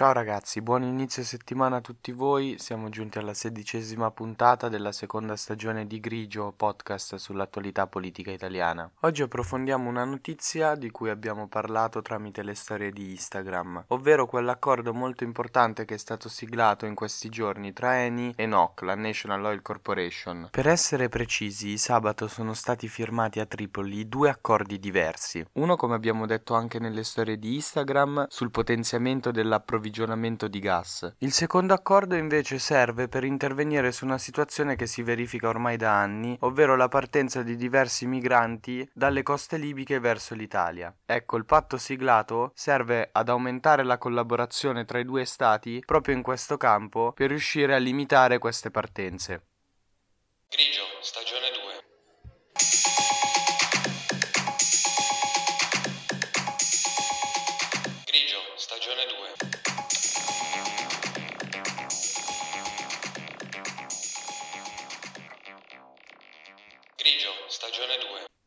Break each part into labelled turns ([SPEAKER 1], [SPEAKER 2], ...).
[SPEAKER 1] Ciao ragazzi, buon inizio settimana a tutti voi. Siamo giunti alla sedicesima puntata della seconda stagione di Grigio, podcast sull'attualità politica italiana. Oggi approfondiamo una notizia di cui abbiamo parlato tramite le storie di Instagram, ovvero quell'accordo molto importante che è stato siglato in questi giorni tra Eni e NOC, la National Oil Corporation. Per essere precisi, sabato sono stati firmati a Tripoli due accordi diversi. Uno, come abbiamo detto anche nelle storie di Instagram, sul potenziamento dell'approvvigionamento approvvigionamento di gas. Il secondo accordo invece serve per intervenire su una situazione che si verifica ormai da anni, ovvero la partenza di diversi migranti dalle coste libiche verso l'Italia. Ecco, il patto siglato serve ad aumentare la collaborazione tra i due stati proprio in questo campo per riuscire a limitare queste partenze.
[SPEAKER 2] Grigio, Grigio, stagione 2.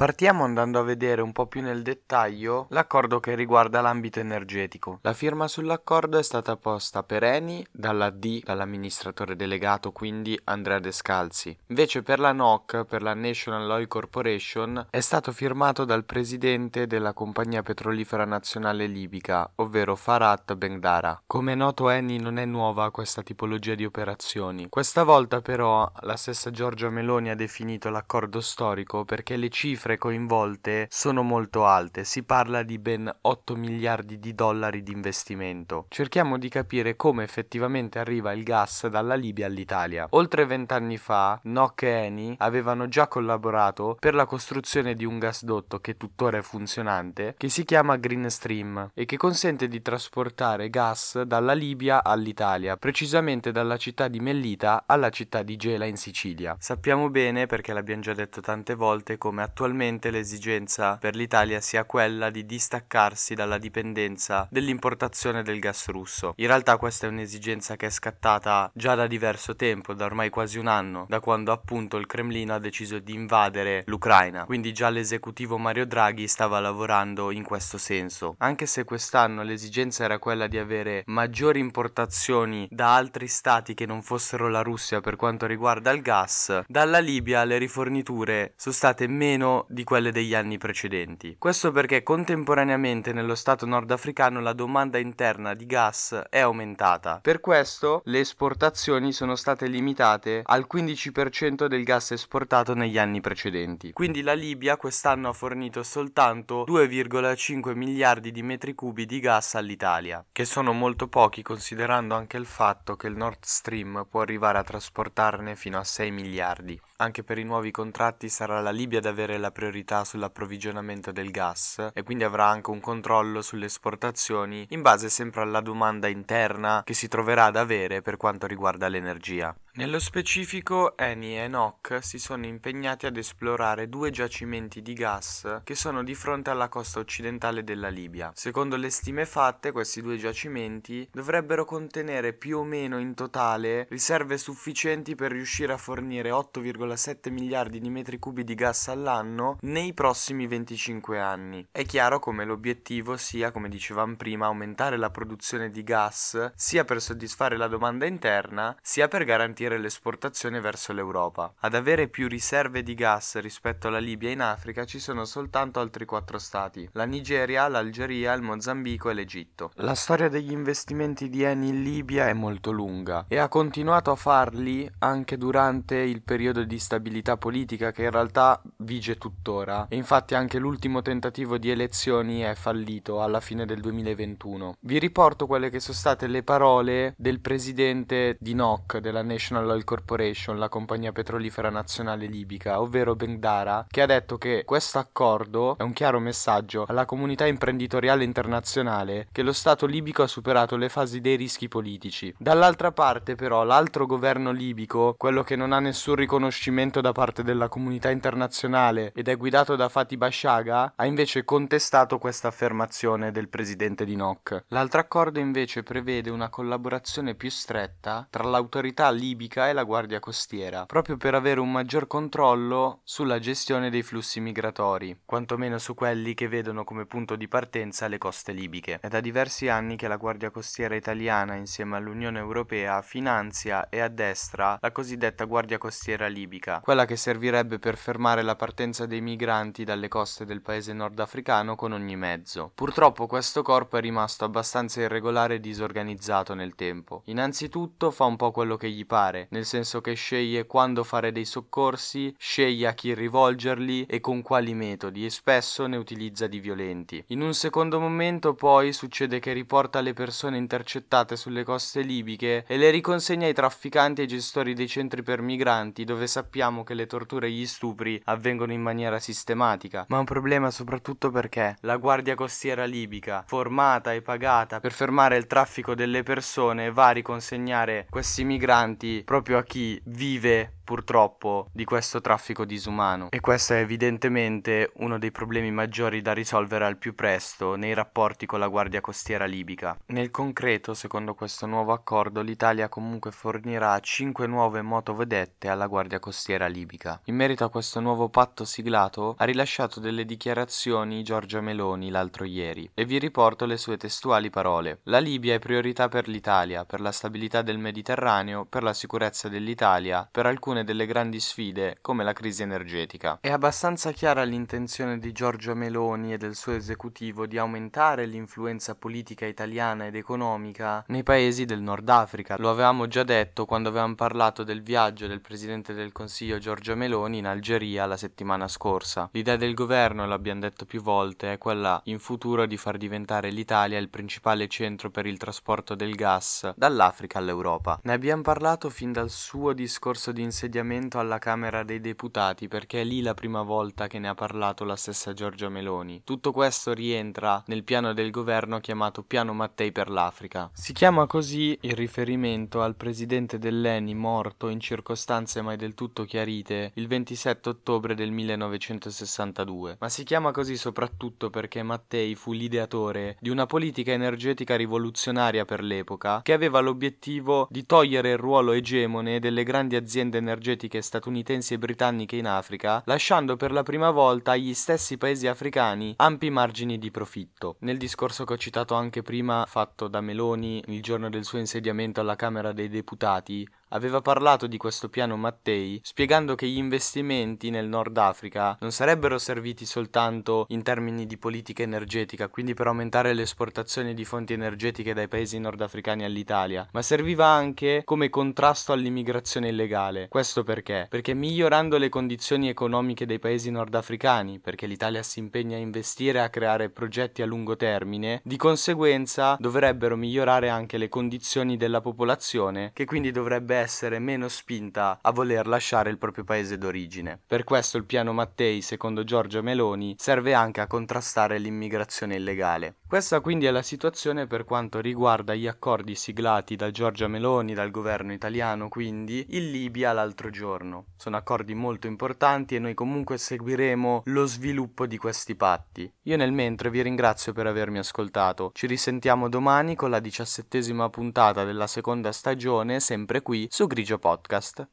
[SPEAKER 1] Partiamo andando a vedere un po' più nel dettaglio l'accordo che riguarda l'ambito energetico. La firma sull'accordo è stata posta per Eni dalla D, dall'amministratore delegato quindi Andrea Descalzi. Invece per la NOC, per la National Oil Corporation, è stato firmato dal presidente della compagnia petrolifera nazionale libica, ovvero Farhat Bengdara. Come è noto Eni non è nuova a questa tipologia di operazioni. Questa volta però la stessa Giorgia Meloni ha definito l'accordo storico perché le cifre coinvolte sono molto alte, si parla di ben 8 miliardi di dollari di investimento. Cerchiamo di capire come effettivamente arriva il gas dalla Libia all'Italia. Oltre vent'anni fa, NOC e Eni avevano già collaborato per la costruzione di un gasdotto che tuttora è funzionante, che si chiama Green Stream e che consente di trasportare gas dalla Libia all'Italia, precisamente dalla città di Mellita alla città di Gela in Sicilia. Sappiamo bene, perché l'abbiamo già detto tante volte, come attualmente l'esigenza per l'Italia sia quella di distaccarsi dalla dipendenza dell'importazione del gas russo. In realtà questa è un'esigenza che è scattata già da diverso tempo, da ormai quasi un anno, da quando appunto il Cremlino ha deciso di invadere l'Ucraina. Quindi già l'esecutivo Mario Draghi stava lavorando in questo senso. Anche se quest'anno l'esigenza era quella di avere maggiori importazioni da altri stati che non fossero la Russia per quanto riguarda il gas, dalla Libia le riforniture sono state meno di quelle degli anni precedenti. Questo perché contemporaneamente nello stato nordafricano la domanda interna di gas è aumentata. Per questo le esportazioni sono state limitate al 15% del gas esportato negli anni precedenti. Quindi la Libia quest'anno ha fornito soltanto 2,5 miliardi di metri cubi di gas all'Italia, che sono molto pochi considerando anche il fatto che il Nord Stream può arrivare a trasportarne fino a 6 miliardi. Anche per i nuovi contratti sarà la Libia ad avere la priorità sull'approvvigionamento del gas e quindi avrà anche un controllo sulle esportazioni in base sempre alla domanda interna che si troverà ad avere per quanto riguarda l'energia. Nello specifico, Eni e NOC si sono impegnati ad esplorare due giacimenti di gas che sono di fronte alla costa occidentale della Libia. Secondo le stime fatte, questi due giacimenti dovrebbero contenere più o meno in totale riserve sufficienti per riuscire a fornire 8,7 miliardi di metri cubi di gas all'anno nei prossimi 25 anni. È chiaro come l'obiettivo sia, come dicevamo prima, aumentare la produzione di gas sia per soddisfare la domanda interna sia per garantire l'esportazione verso l'Europa. Ad avere più riserve di gas rispetto alla Libia in Africa ci sono soltanto altri quattro stati, la Nigeria, l'Algeria, il Mozambico e l'Egitto. La storia degli investimenti di Eni in Libia è molto lunga e ha continuato a farli anche durante il periodo di stabilità politica che in realtà vige tuttora e infatti anche l'ultimo tentativo di elezioni è fallito alla fine del 2021. Vi riporto quelle che sono state le parole del presidente di NOC, della National Oil Corporation, la compagnia petrolifera nazionale libica, ovvero Bengdara, che ha detto che questo accordo è un chiaro messaggio alla comunità imprenditoriale internazionale che lo Stato libico ha superato le fasi dei rischi politici. Dall'altra parte però l'altro governo libico, quello che non ha nessun riconoscimento da parte della comunità internazionale ed è guidato da Fatih Bashaga, ha invece contestato questa affermazione del presidente di NOC. L'altro accordo invece prevede una collaborazione più stretta tra l'autorità libica libica e la Guardia Costiera, proprio per avere un maggior controllo sulla gestione dei flussi migratori, quantomeno su quelli che vedono come punto di partenza le coste libiche. È da diversi anni che la Guardia Costiera italiana, insieme all'Unione Europea, finanzia e addestra la cosiddetta Guardia Costiera libica, quella che servirebbe per fermare la partenza dei migranti dalle coste del paese nordafricano con ogni mezzo. Purtroppo questo corpo è rimasto abbastanza irregolare e disorganizzato nel tempo. Innanzitutto fa un po' quello che gli pare, nel senso che sceglie quando fare dei soccorsi, sceglie a chi rivolgerli e con quali metodi e spesso ne utilizza di violenti. In un secondo momento poi succede che riporta le persone intercettate sulle coste libiche e le riconsegna ai trafficanti e ai gestori dei centri per migranti dove sappiamo che le torture e gli stupri avvengono in maniera sistematica. Ma è un problema soprattutto perché la guardia costiera libica, formata e pagata per fermare il traffico delle persone, va a riconsegnare questi migranti proprio a chi vive purtroppo di questo traffico disumano e questo è evidentemente uno dei problemi maggiori da risolvere al più presto nei rapporti con la Guardia Costiera libica. Nel concreto, secondo questo nuovo accordo, l'Italia comunque fornirà 5 nuove motovedette alla Guardia Costiera libica. In merito a questo nuovo patto siglato, ha rilasciato delle dichiarazioni Giorgia Meloni l'altro ieri e vi riporto le sue testuali parole. La Libia è priorità per l'Italia, per la stabilità del Mediterraneo, per la sicurezza dell'Italia, per alcune soluzione delle grandi sfide come la crisi energetica. È abbastanza chiara l'intenzione di Giorgia Meloni e del suo esecutivo di aumentare l'influenza politica italiana ed economica nei paesi del Nord Africa. Lo avevamo già detto quando avevamo parlato del viaggio del Presidente del Consiglio Giorgia Meloni in Algeria la settimana scorsa. L'idea del governo, l'abbiamo detto più volte, è quella in futuro di far diventare l'Italia il principale centro per il trasporto del gas dall'Africa all'Europa. Ne abbiamo parlato fin dal suo discorso di insediamento insediamento alla Camera dei Deputati perché è lì la prima volta che ne ha parlato la stessa Giorgia Meloni. Tutto questo rientra nel piano del governo chiamato Piano Mattei per l'Africa. Si chiama così in riferimento al presidente dell'ENI morto in circostanze mai del tutto chiarite il 27 ottobre del 1962, ma si chiama così soprattutto perché Mattei fu l'ideatore di una politica energetica rivoluzionaria per l'epoca che aveva l'obiettivo di togliere il ruolo egemone delle grandi aziende energetiche energetiche statunitensi e britanniche in Africa, lasciando per la prima volta agli stessi paesi africani ampi margini di profitto. Nel discorso che ho citato anche prima, fatto da Meloni il giorno del suo insediamento alla Camera dei Deputati, aveva parlato di questo piano Mattei, spiegando che gli investimenti nel Nord Africa non sarebbero serviti soltanto in termini di politica energetica, quindi per aumentare le esportazioni di fonti energetiche dai paesi nordafricani all'Italia, ma serviva anche come contrasto all'immigrazione illegale. Questo perché? Perché migliorando le condizioni economiche dei paesi nordafricani, perché l'Italia si impegna a investire e a creare progetti a lungo termine, di conseguenza dovrebbero migliorare anche le condizioni della popolazione, che quindi dovrebbe essere meno spinta a voler lasciare il proprio paese d'origine. Per questo il piano Mattei, secondo Giorgia Meloni, serve anche a contrastare l'immigrazione illegale. Questa quindi è la situazione per quanto riguarda gli accordi siglati da Giorgia Meloni, dal governo italiano, quindi in Libia l'altro giorno. Sono accordi molto importanti e noi comunque seguiremo lo sviluppo di questi patti. Io nel mentre vi ringrazio per avermi ascoltato. Ci risentiamo domani con la diciassettesima puntata della seconda stagione, sempre qui su Grigio Podcast.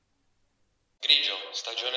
[SPEAKER 2] Grigio, stagione